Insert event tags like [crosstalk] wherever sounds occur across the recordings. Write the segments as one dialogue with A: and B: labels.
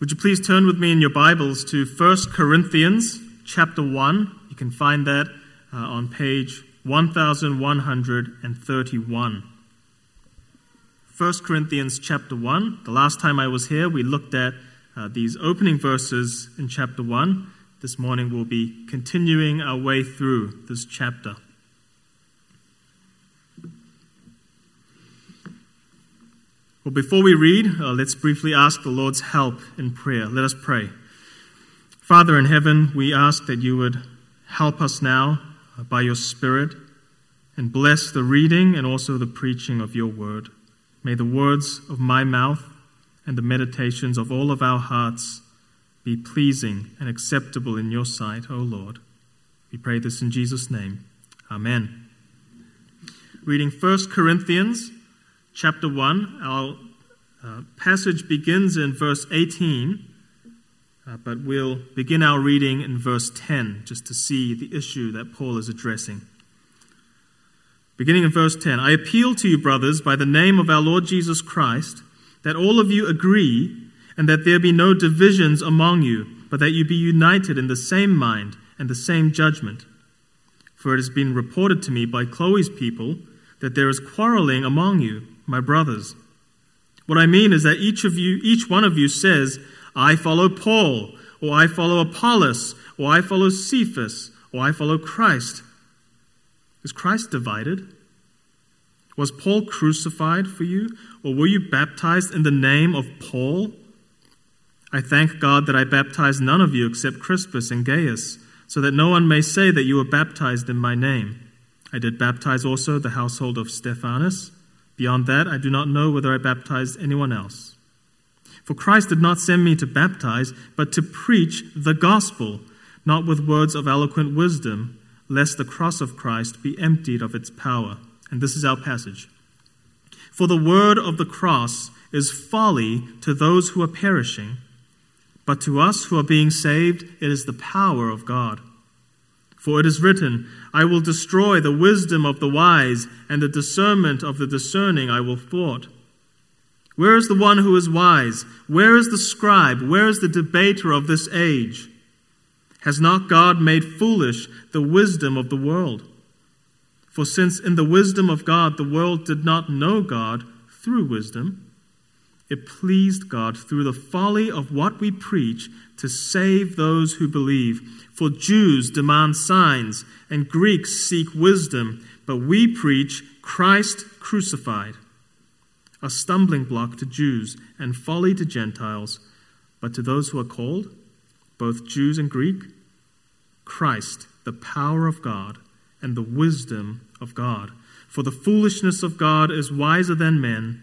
A: Would you please turn with me in your Bibles to 1 Corinthians chapter 1? You can find that uh, on page 1131. 1 Corinthians chapter 1. The last time I was here, we looked at uh, these opening verses in chapter 1. This morning we'll be continuing our way through this chapter. Well, before we read, uh, let's briefly ask the Lord's help in prayer. Let us pray. Father in heaven, we ask that you would help us now uh, by your Spirit and bless the reading and also the preaching of your word. May the words of my mouth and the meditations of all of our hearts be pleasing and acceptable in your sight, O Lord. We pray this in Jesus' name. Amen. Reading 1 Corinthians chapter 1. Our uh, passage begins in verse 18, uh, but we'll begin our reading in verse 10 just to see the issue that Paul is addressing. Beginning in verse 10 I appeal to you, brothers, by the name of our Lord Jesus Christ, that all of you agree and that there be no divisions among you, but that you be united in the same mind and the same judgment. For it has been reported to me by Chloe's people that there is quarreling among you my brothers. What I mean is that each of you, each one of you says, I follow Paul, or I follow Apollos, or I follow Cephas, or I follow Christ. Is Christ divided? Was Paul crucified for you, or were you baptized in the name of Paul? I thank God that I baptized none of you except Crispus and Gaius, so that no one may say that you were baptized in my name. I did baptize also the household of Stephanas. Beyond that, I do not know whether I baptized anyone else. For Christ did not send me to baptize, but to preach the gospel, not with words of eloquent wisdom, lest the cross of Christ be emptied of its power. And this is our passage. For the word of the cross is folly to those who are perishing, but to us who are being saved, it is the power of God. For it is written, I will destroy the wisdom of the wise, and the discernment of the discerning I will thwart. Where is the one who is wise? Where is the scribe? Where is the debater of this age? Has not God made foolish the wisdom of the world? For since in the wisdom of God the world did not know God through wisdom, it pleased God through the folly of what we preach to save those who believe. For Jews demand signs, and Greeks seek wisdom, but we preach Christ crucified, a stumbling block to Jews and folly to Gentiles, but to those who are called, both Jews and Greek, Christ, the power of God and the wisdom of God. For the foolishness of God is wiser than men,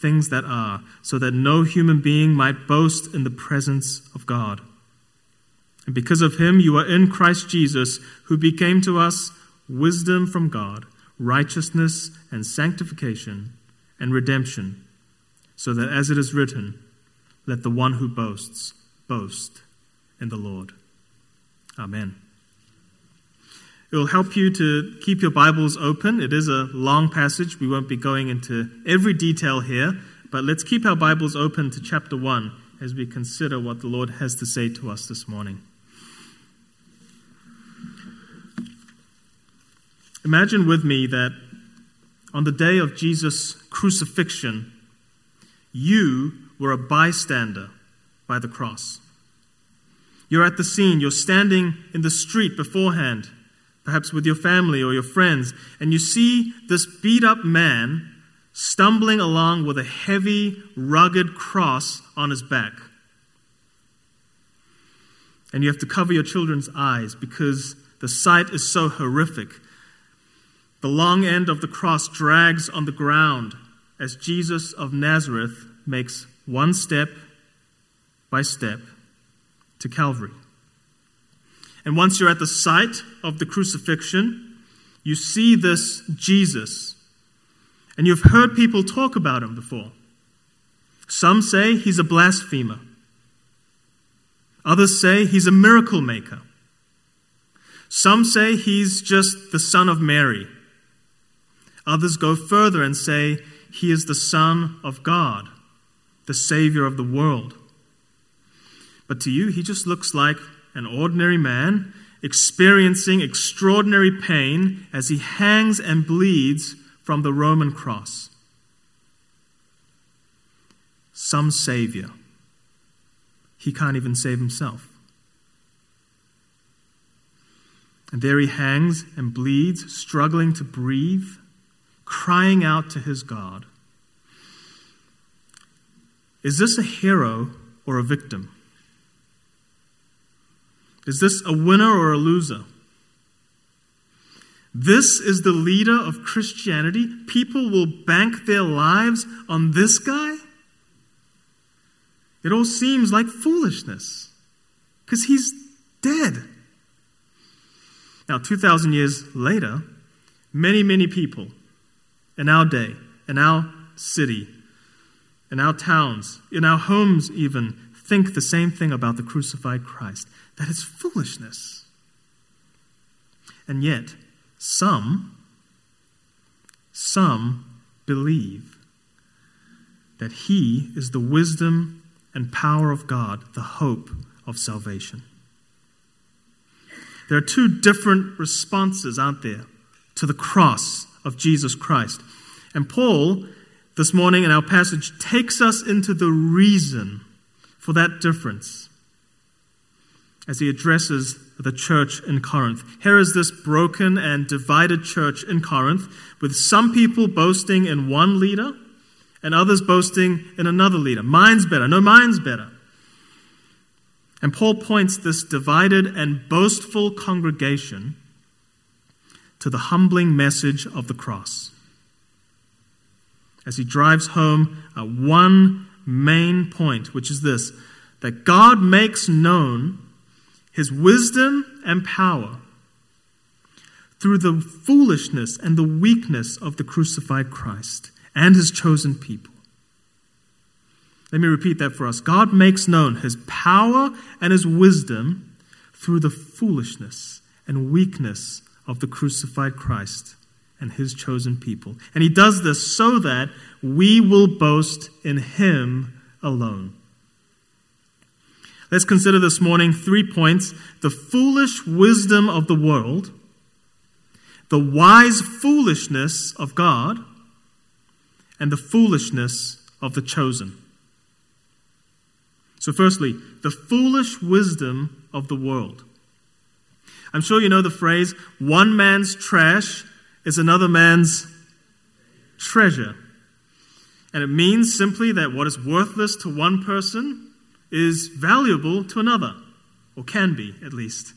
A: things that are, so that no human being might boast in the presence of God. And because of him, you are in Christ Jesus, who became to us wisdom from God, righteousness and sanctification and redemption, so that as it is written, let the one who boasts boast in the Lord. Amen. It will help you to keep your Bibles open. It is a long passage. We won't be going into every detail here, but let's keep our Bibles open to chapter 1 as we consider what the Lord has to say to us this morning. Imagine with me that on the day of Jesus' crucifixion, you were a bystander by the cross. You're at the scene, you're standing in the street beforehand, perhaps with your family or your friends, and you see this beat up man stumbling along with a heavy, rugged cross on his back. And you have to cover your children's eyes because the sight is so horrific. The long end of the cross drags on the ground as Jesus of Nazareth makes one step by step, to Calvary. And once you're at the site of the crucifixion, you see this Jesus. And you've heard people talk about him before. Some say he's a blasphemer. Others say he's a miracle maker. Some say he's just the son of Mary. Others go further and say he is the Son of God, the Savior of the world. But to you, he just looks like an ordinary man experiencing extraordinary pain as he hangs and bleeds from the Roman cross. Some Savior. He can't even save himself. And there he hangs and bleeds, struggling to breathe, crying out to his God. Is this a hero or a victim? Is this a winner or a loser? This is the leader of Christianity. People will bank their lives on this guy? It all seems like foolishness because he's dead. Now, 2,000 years later, many, many people in our day, in our city, in our towns, in our homes, even, think the same thing about the crucified Christ that it's foolishness. And yet, some, some believe that He is the wisdom and power of God, the hope of salvation. There are two different responses, aren't there, to the cross of Jesus Christ. And Paul, this morning in our passage, takes us into the reason for that difference as he addresses the church in Corinth. Here is this broken and divided church in Corinth, with some people boasting in one leader and others boasting in another leader. Mine's better. No, mine's better. And Paul points this divided and boastful congregation to the humbling message of the cross. As he drives home one main point, which is this that God makes known his wisdom and power through the foolishness and the weakness of the crucified Christ and his chosen people. Let me repeat that for us. God makes known his power and his wisdom through the foolishness and weakness of the crucified Christ and his chosen people. And he does this so that we will boast in him alone. Let's consider this morning three points the foolish wisdom of the world, the wise foolishness of God, and the foolishness of the chosen. So, firstly, the foolish wisdom of the world. I'm sure you know the phrase one man's trash is another man's treasure. And it means simply that what is worthless to one person is valuable to another, or can be at least.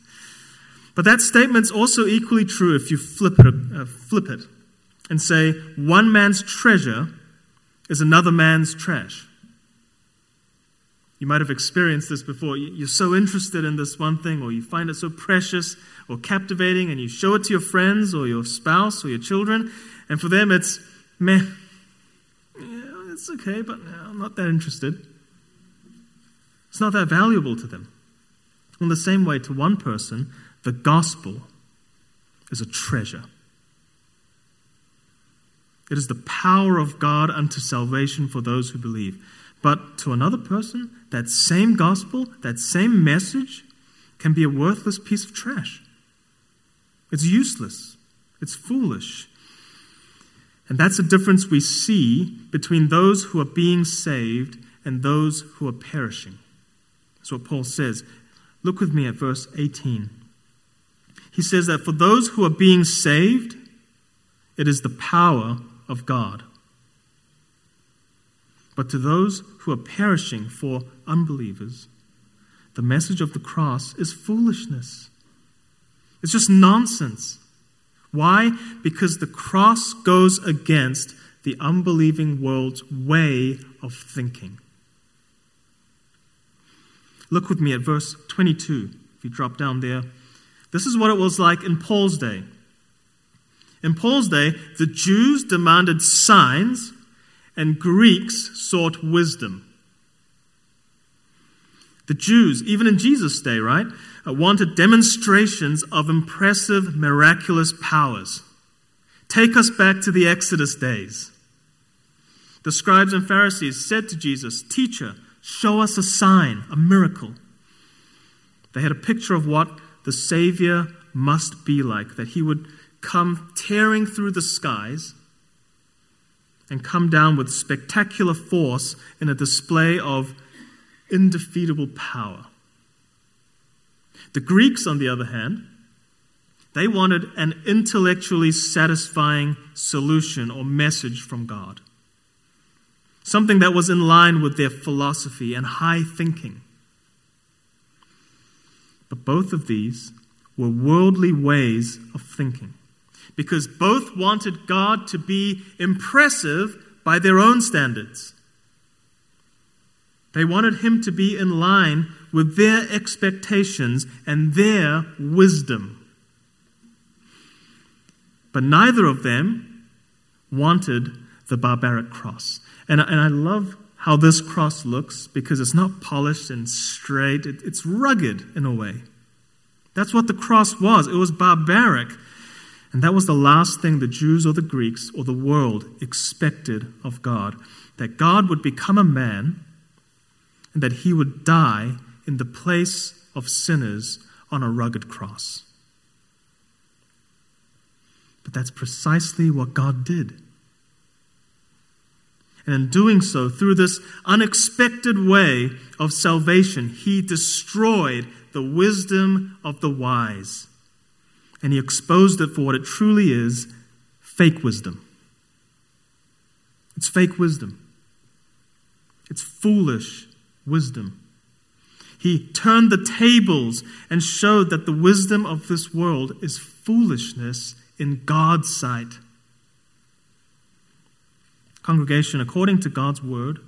A: But that statement's also equally true if you flip it, uh, flip it and say one man's treasure is another man's trash. You might have experienced this before. You're so interested in this one thing, or you find it so precious or captivating, and you show it to your friends or your spouse or your children, and for them it's, meh, yeah, it's okay, but I'm not that interested. It's not that valuable to them. In the same way, to one person, the gospel is a treasure. It is the power of God unto salvation for those who believe. But to another person, that same gospel, that same message, can be a worthless piece of trash. It's useless, it's foolish. And that's the difference we see between those who are being saved and those who are perishing. That's what Paul says. Look with me at verse 18. He says that for those who are being saved, it is the power of God. But to those who are perishing for unbelievers, the message of the cross is foolishness. It's just nonsense. Why? Because the cross goes against the unbelieving world's way of thinking. Look with me at verse 22, if you drop down there. This is what it was like in Paul's day. In Paul's day, the Jews demanded signs and Greeks sought wisdom. The Jews, even in Jesus' day, right, uh, wanted demonstrations of impressive, miraculous powers. Take us back to the Exodus days. The scribes and Pharisees said to Jesus, Teacher, show us a sign, a miracle. They had a picture of what the Savior must be like, that he would come tearing through the skies and come down with spectacular force in a display of indefeatable power. The Greeks, on the other hand, they wanted an intellectually satisfying solution or message from God. Something that was in line with their philosophy and high thinking. But both of these were worldly ways of thinking because both wanted God to be impressive by their own standards. They wanted him to be in line with their expectations and their wisdom. But neither of them wanted the barbaric cross. And, and I love how this cross looks because it's not polished and straight, it, it's rugged in a way. That's what the cross was. It was barbaric. And that was the last thing the Jews or the Greeks or the world expected of God that God would become a man and that he would die in the place of sinners on a rugged cross. But that's precisely what God did. And in doing so, through this unexpected way of salvation, he destroyed the wisdom of the wise and he exposed it for what it truly is fake wisdom. It's fake wisdom, it's foolish wisdom. He turned the tables and showed that the wisdom of this world is foolishness in God's sight. Congregation, according to God's word,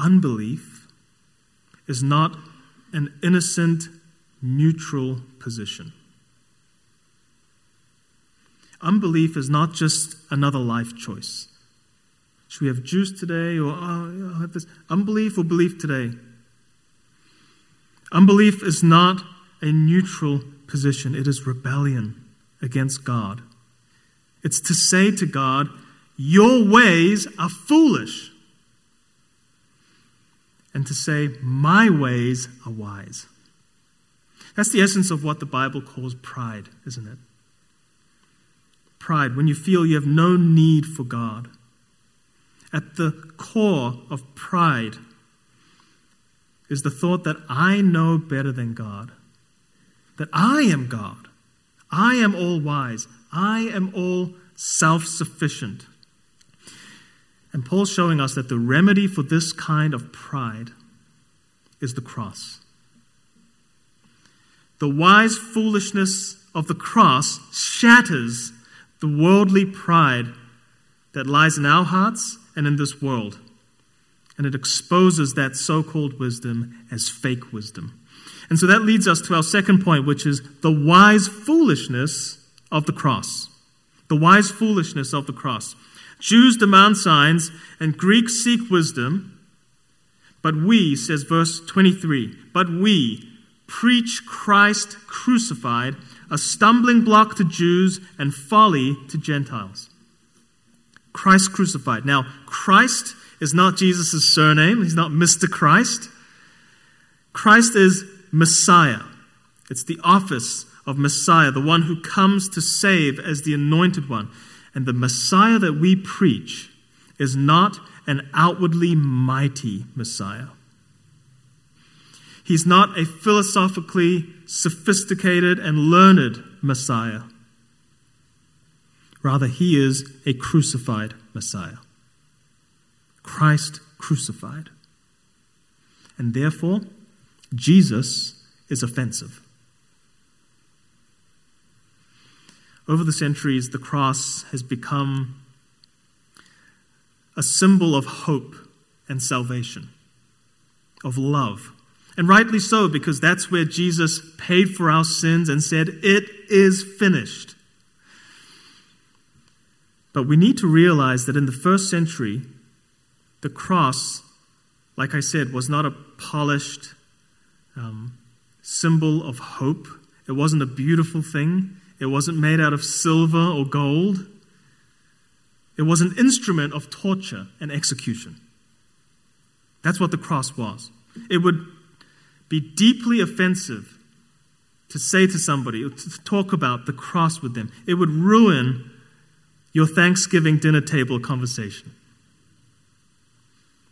A: unbelief is not an innocent, neutral position. Unbelief is not just another life choice. Should we have juice today or oh, have this? Unbelief or belief today? Unbelief is not a neutral position, it is rebellion against God. It's to say to God, Your ways are foolish. And to say, My ways are wise. That's the essence of what the Bible calls pride, isn't it? pride, when you feel you have no need for God. At the core of pride is the thought that I know better than God, that I am God, I am all wise, I am all self sufficient. And Paul's showing us that the remedy for this kind of pride is the cross. The wise foolishness of the cross shatters the worldly pride that lies in our hearts and in this world. And it exposes that so called wisdom as fake wisdom. And so that leads us to our second point, which is the wise foolishness of the cross. The wise foolishness of the cross. Jews demand signs, and Greeks seek wisdom. But we, says verse 23, but we preach Christ crucified a stumbling block to Jews and folly to Gentiles. Christ crucified. Now, Christ is not Jesus' surname, he's not Mr. Christ. Christ is Messiah. It's the office of Messiah, the one who comes to save as the anointed one. And the Messiah that we preach is not an outwardly mighty Messiah. He's not a philosophically sophisticated and learned Messiah. Rather, he is a crucified Messiah. Christ crucified. And therefore, Jesus is offensive. Over the centuries, the cross has become a symbol of hope and salvation, of love And rightly so, because that's where Jesus paid for our sins and said, It is finished. But we need to realize that in the first century, the cross, like I said, was not a polished um, symbol of hope. It wasn't a beautiful thing. It wasn't made out of silver or gold. It was an instrument of torture and execution. That's what the cross was. It would be deeply offensive to say to somebody, to talk about the cross with them. It would ruin your Thanksgiving dinner table conversation.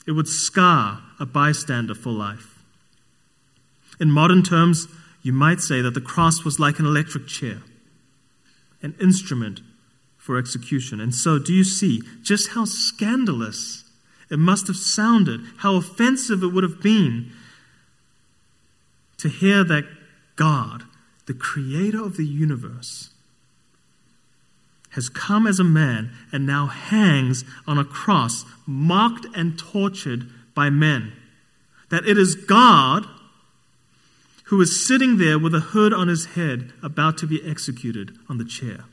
A: It would scar a bystander for life. In modern terms, you might say that the cross was like an electric chair, an instrument for execution. And so, do you see just how scandalous it must have sounded, how offensive it would have been to hear that God, the creator of the universe, has come as a man and now hangs on a cross, mocked and tortured by men. That it is God who is sitting there with a hood on his head, about to be executed on the chair.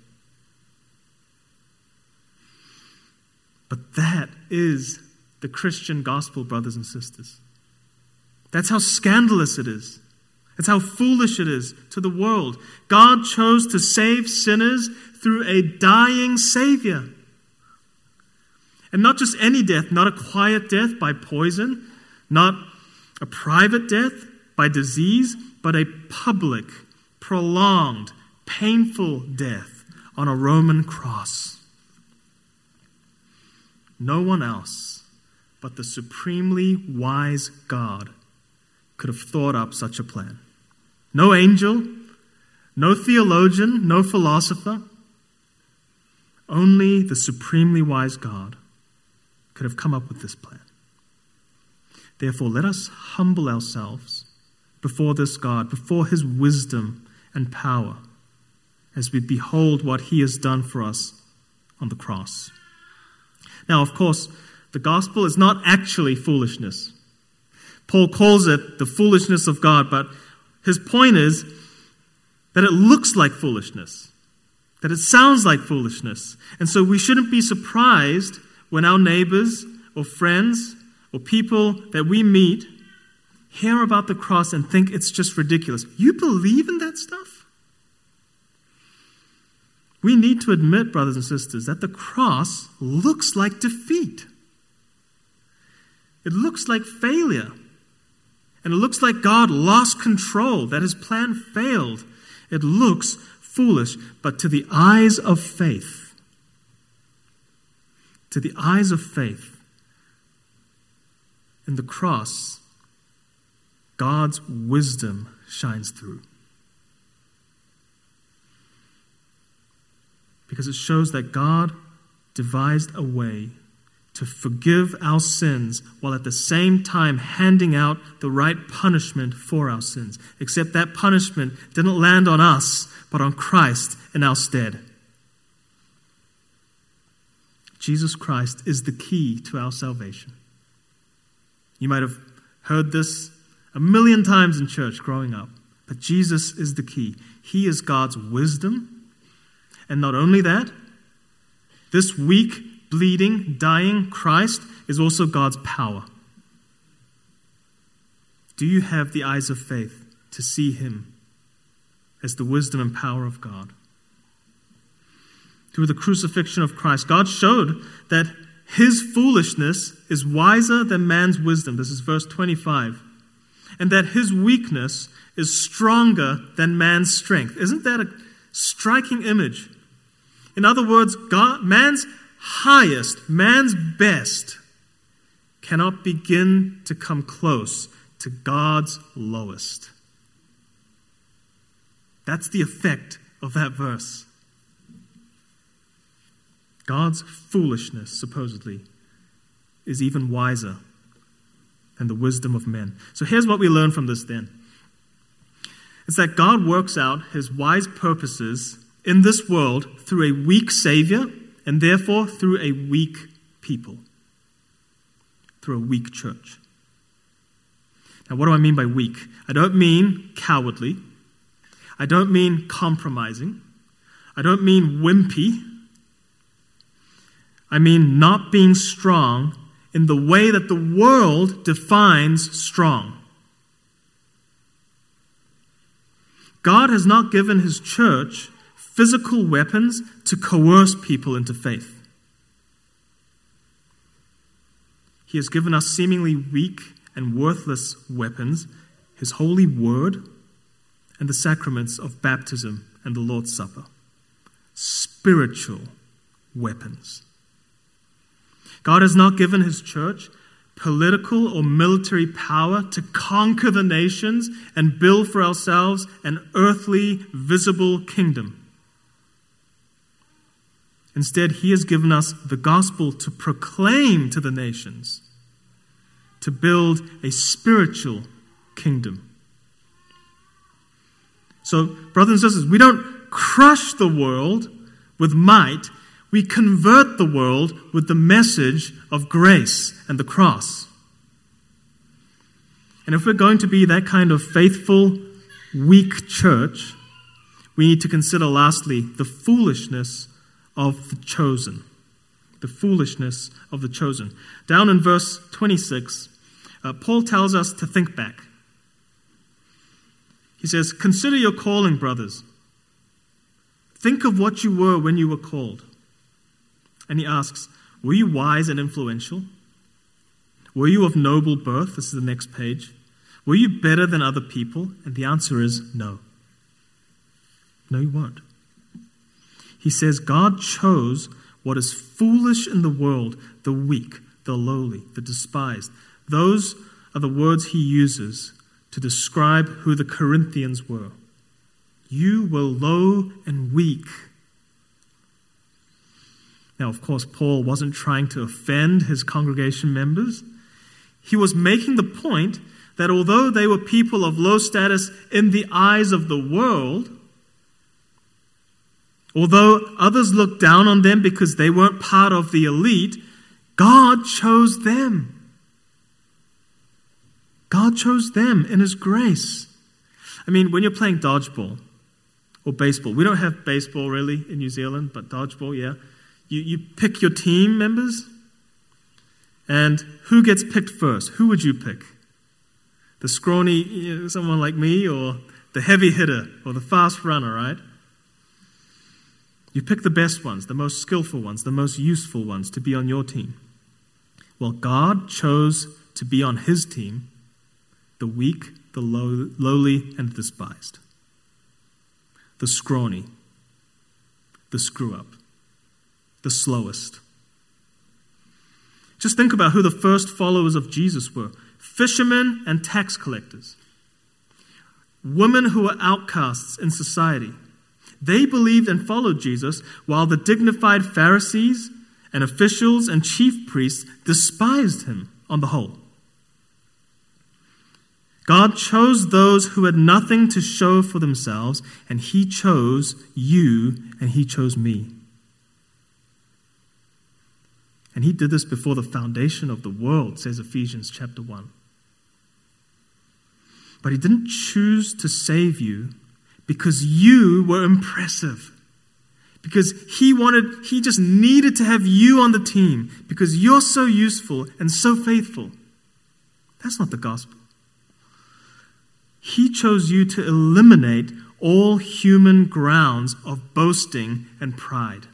A: But that is the Christian gospel, brothers and sisters. That's how scandalous it is. That's how foolish it is to the world. God chose to save sinners through a dying Savior. And not just any death, not a quiet death by poison, not a private death by disease, but a public, prolonged, painful death on a Roman cross. No one else but the supremely wise God could have thought up such a plan. No angel, no theologian, no philosopher, only the supremely wise God could have come up with this plan. Therefore, let us humble ourselves before this God, before his wisdom and power, as we behold what he has done for us on the cross. Now, of course, the gospel is not actually foolishness. Paul calls it the foolishness of God, but his point is that it looks like foolishness, that it sounds like foolishness. And so we shouldn't be surprised when our neighbors or friends or people that we meet hear about the cross and think it's just ridiculous. You believe in that stuff? We need to admit, brothers and sisters, that the cross looks like defeat. It looks like failure. And it looks like God lost control, that his plan failed. It looks foolish, but to the eyes of faith, to the eyes of faith, in the cross, God's wisdom shines through. Because it shows that God devised a way to forgive our sins while at the same time handing out the right punishment for our sins. Except that punishment didn't land on us, but on Christ in our stead. Jesus Christ is the key to our salvation. You might have heard this a million times in church growing up, but Jesus is the key. He is God's wisdom. And not only that, this weak bleeding, dying Christ is also God's power. Do you have the eyes of faith to see him as the wisdom and power of God? Through the crucifixion of Christ, God showed that his foolishness is wiser than man's wisdom. This is verse 25. And that his weakness is stronger than man's strength. Isn't that a striking image? In other words, God, man's highest, man's best, cannot begin to come close to God's lowest. That's the effect of that verse. God's foolishness, supposedly, is even wiser than the wisdom of men. So here's what we learn from this then it's that God works out his wise purposes in this world through a weak Savior and therefore through a weak people, through a weak church. Now, what do I mean by weak? I don't mean cowardly. I don't mean compromising. I don't mean wimpy. I mean not being strong in the way that the world defines strong. God has not given his church physical weapons to coerce people into faith. He has given us seemingly weak and worthless weapons, his holy word, and the sacraments of baptism and the Lord's Supper. Spiritual weapons. God has not given his church political or military power to conquer the nations and build for ourselves an earthly, visible kingdom. Instead, he has given us the gospel to proclaim to the nations, to build a spiritual kingdom. So, brothers and sisters, we don't crush the world with might, we convert the world with the message of grace and the cross. And if we're going to be that kind of faithful, weak church, we need to consider lastly the foolishness of the chosen. The foolishness of the chosen. Down in verse 26, uh, Paul tells us to think back. He says, Consider your calling, brothers. Think of what you were when you were called. And he asks, Were you wise and influential? Were you of noble birth? This is the next page. Were you better than other people? And the answer is no. No, you weren't. He says, God chose what is foolish in the world, the weak, the lowly, the despised. Those are the words he uses to describe who the Corinthians were. You were low and weak. Now, of course, Paul wasn't trying to offend his congregation members. He was making the point that although they were people of low status in the eyes of the world, although others looked down on them because they weren't part of the elite, God chose them. God chose them in His grace. I mean, when you're playing dodgeball or baseball, we don't have baseball really in New Zealand, but dodgeball, yeah. You, you pick your team members, and who gets picked first? Who would you pick? The scrawny, you know, someone like me, or the heavy hitter, or the fast runner, right? You pick the best ones, the most skillful ones, the most useful ones to be on your team. Well, God chose to be on his team the weak, the low, lowly, and the despised, the scrawny, the screw up, the slowest. Just think about who the first followers of Jesus were fishermen and tax collectors, women who were outcasts in society. They believed and followed Jesus, while the dignified Pharisees and officials and chief priests despised him on the whole. God chose those who had nothing to show for themselves, and He chose you, and He chose me. And He did this before the foundation of the world, says Ephesians chapter 1. But He didn't choose to save you because you were impressive. Because he wanted, he just needed to have you on the team because you're so useful and so faithful. That's not the gospel. He chose you to eliminate all human grounds of boasting and pride.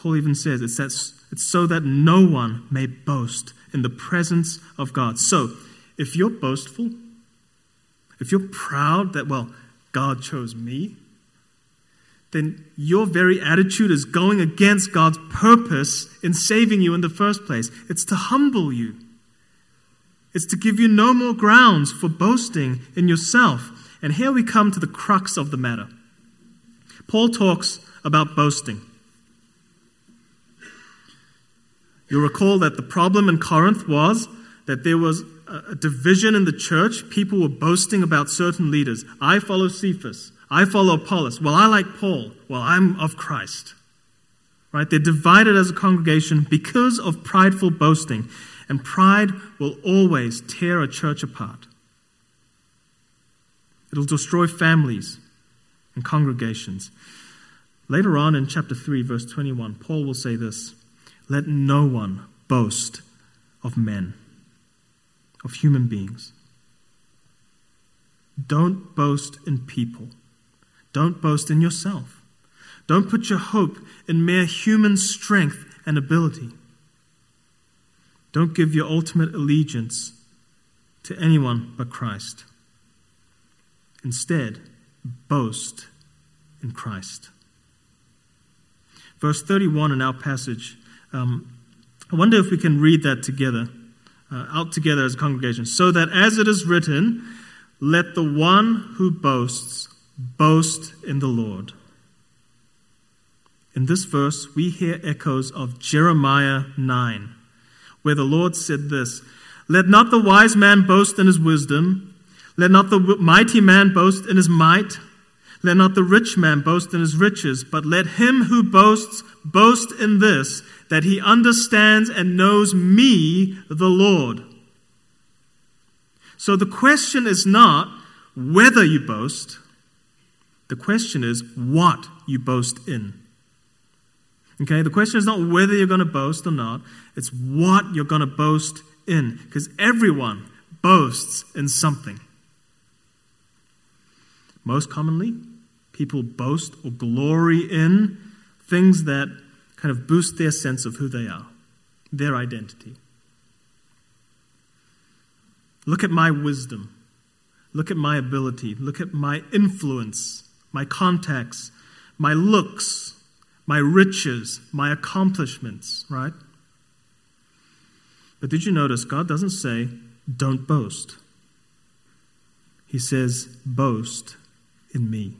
A: Paul even says it's, that, it's so that no one may boast in the presence of God. So, if you're boastful, if you're proud that, well, God chose me, then your very attitude is going against God's purpose in saving you in the first place. It's to humble you. It's to give you no more grounds for boasting in yourself. And here we come to the crux of the matter. Paul talks about boasting. You'll recall that the problem in Corinth was that there was a division in the church. People were boasting about certain leaders. I follow Cephas. I follow Apollos. Well, I like Paul. Well, I'm of Christ. Right? They're divided as a congregation because of prideful boasting. And pride will always tear a church apart. It'll destroy families and congregations. Later on in chapter 3, verse 21, Paul will say this Let no one boast of men, of human beings. Don't boast in people. Don't boast in yourself. Don't put your hope in mere human strength and ability. Don't give your ultimate allegiance to anyone but Christ. Instead, boast in Christ. Verse 31 in our passage, um, I wonder if we can read that together, uh, out together as a congregation. So that as it is written, let the one who boasts boast in the Lord. In this verse, we hear echoes of Jeremiah 9, where the Lord said this Let not the wise man boast in his wisdom, let not the mighty man boast in his might. Let not the rich man boast in his riches, but let him who boasts boast in this, that he understands and knows me, the Lord. So the question is not whether you boast, the question is what you boast in. Okay, the question is not whether you're going to boast or not, it's what you're going to boast in, because everyone boasts in something. Most commonly, people boast or glory in things that kind of boost their sense of who they are, their identity. Look at my wisdom. Look at my ability. Look at my influence, my contacts, my looks, my riches, my accomplishments, right? But did you notice God doesn't say, don't boast? He says, boast in me.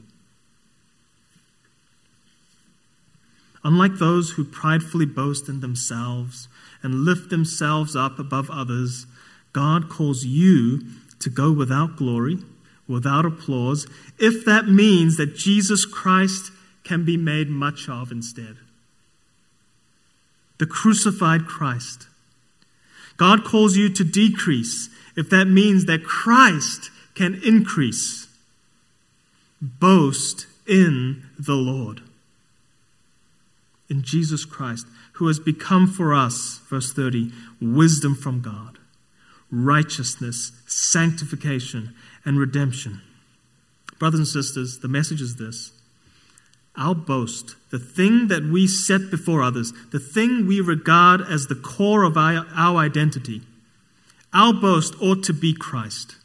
A: Unlike those who pridefully boast in themselves and lift themselves up above others, God calls you to go without glory, without applause, if that means that Jesus Christ can be made much of instead. The crucified Christ. God calls you to decrease if that means that Christ can increase. Boast in the Lord in Jesus Christ, who has become for us, verse 30, wisdom from God, righteousness, sanctification, and redemption. Brothers and sisters, the message is this our boast, the thing that we set before others, the thing we regard as the core of our, our identity, our boast ought to be Christ.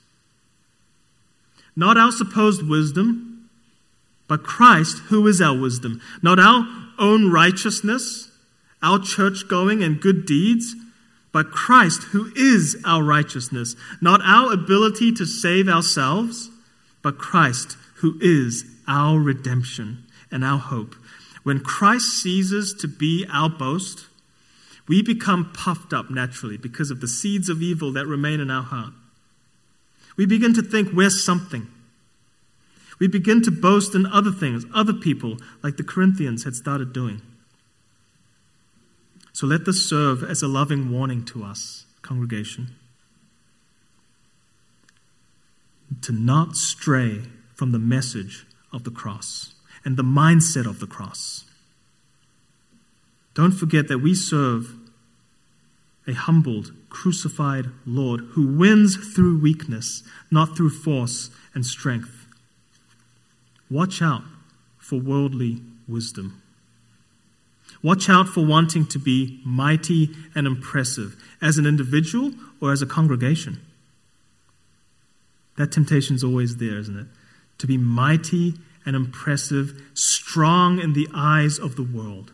A: Not our supposed wisdom, but Christ, who is our wisdom. Not our own righteousness, our church going and good deeds, but Christ, who is our righteousness. Not our ability to save ourselves, but Christ, who is our redemption and our hope. When Christ ceases to be our boast, we become puffed up naturally because of the seeds of evil that remain in our heart. We begin to think we're something. We begin to boast in other things, other people, like the Corinthians had started doing. So let this serve as a loving warning to us, congregation, to not stray from the message of the cross and the mindset of the cross. Don't forget that we serve a humbled, crucified Lord who wins through weakness, not through force and strength. Watch out for worldly wisdom. Watch out for wanting to be mighty and impressive as an individual or as a congregation. That temptation is always there, isn't it? To be mighty and impressive, strong in the eyes of the world.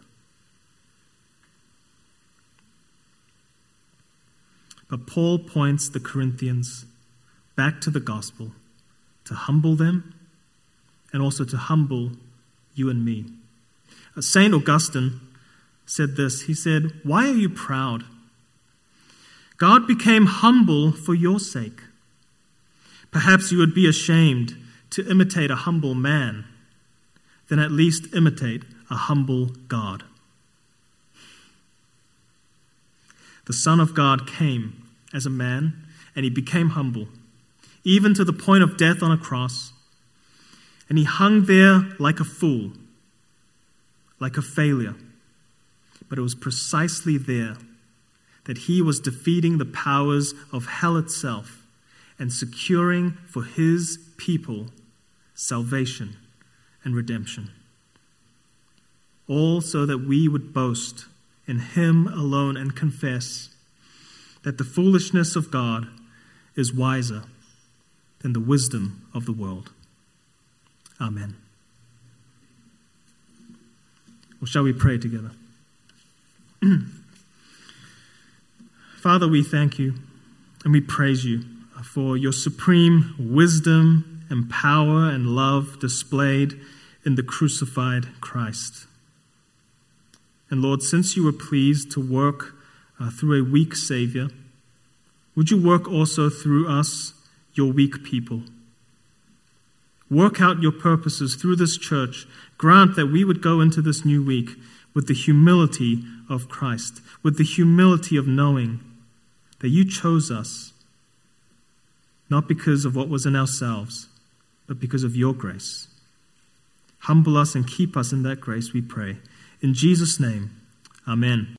A: But Paul points the Corinthians back to the gospel to humble them and also to humble you and me. Uh, St. Augustine said this He said, Why are you proud? God became humble for your sake. Perhaps you would be ashamed to imitate a humble man, then at least imitate a humble God. the Son of God came as a man, and he became humble, even to the point of death on a cross. And he hung there like a fool, like a failure. But it was precisely there that he was defeating the powers of hell itself and securing for his people salvation and redemption. All so that we would boast in him alone and confess that the foolishness of God is wiser than the wisdom of the world. Amen. Well, shall we pray together? [clears throat] Father, we thank you and we praise you for your supreme wisdom and power and love displayed in the crucified Christ. And Lord, since you were pleased to work uh, through a weak Savior, would you work also through us, your weak people? Work out your purposes through this church. Grant that we would go into this new week with the humility of Christ, with the humility of knowing that you chose us, not because of what was in ourselves, but because of your grace. Humble us and keep us in that grace, we pray. In Jesus' name, amen.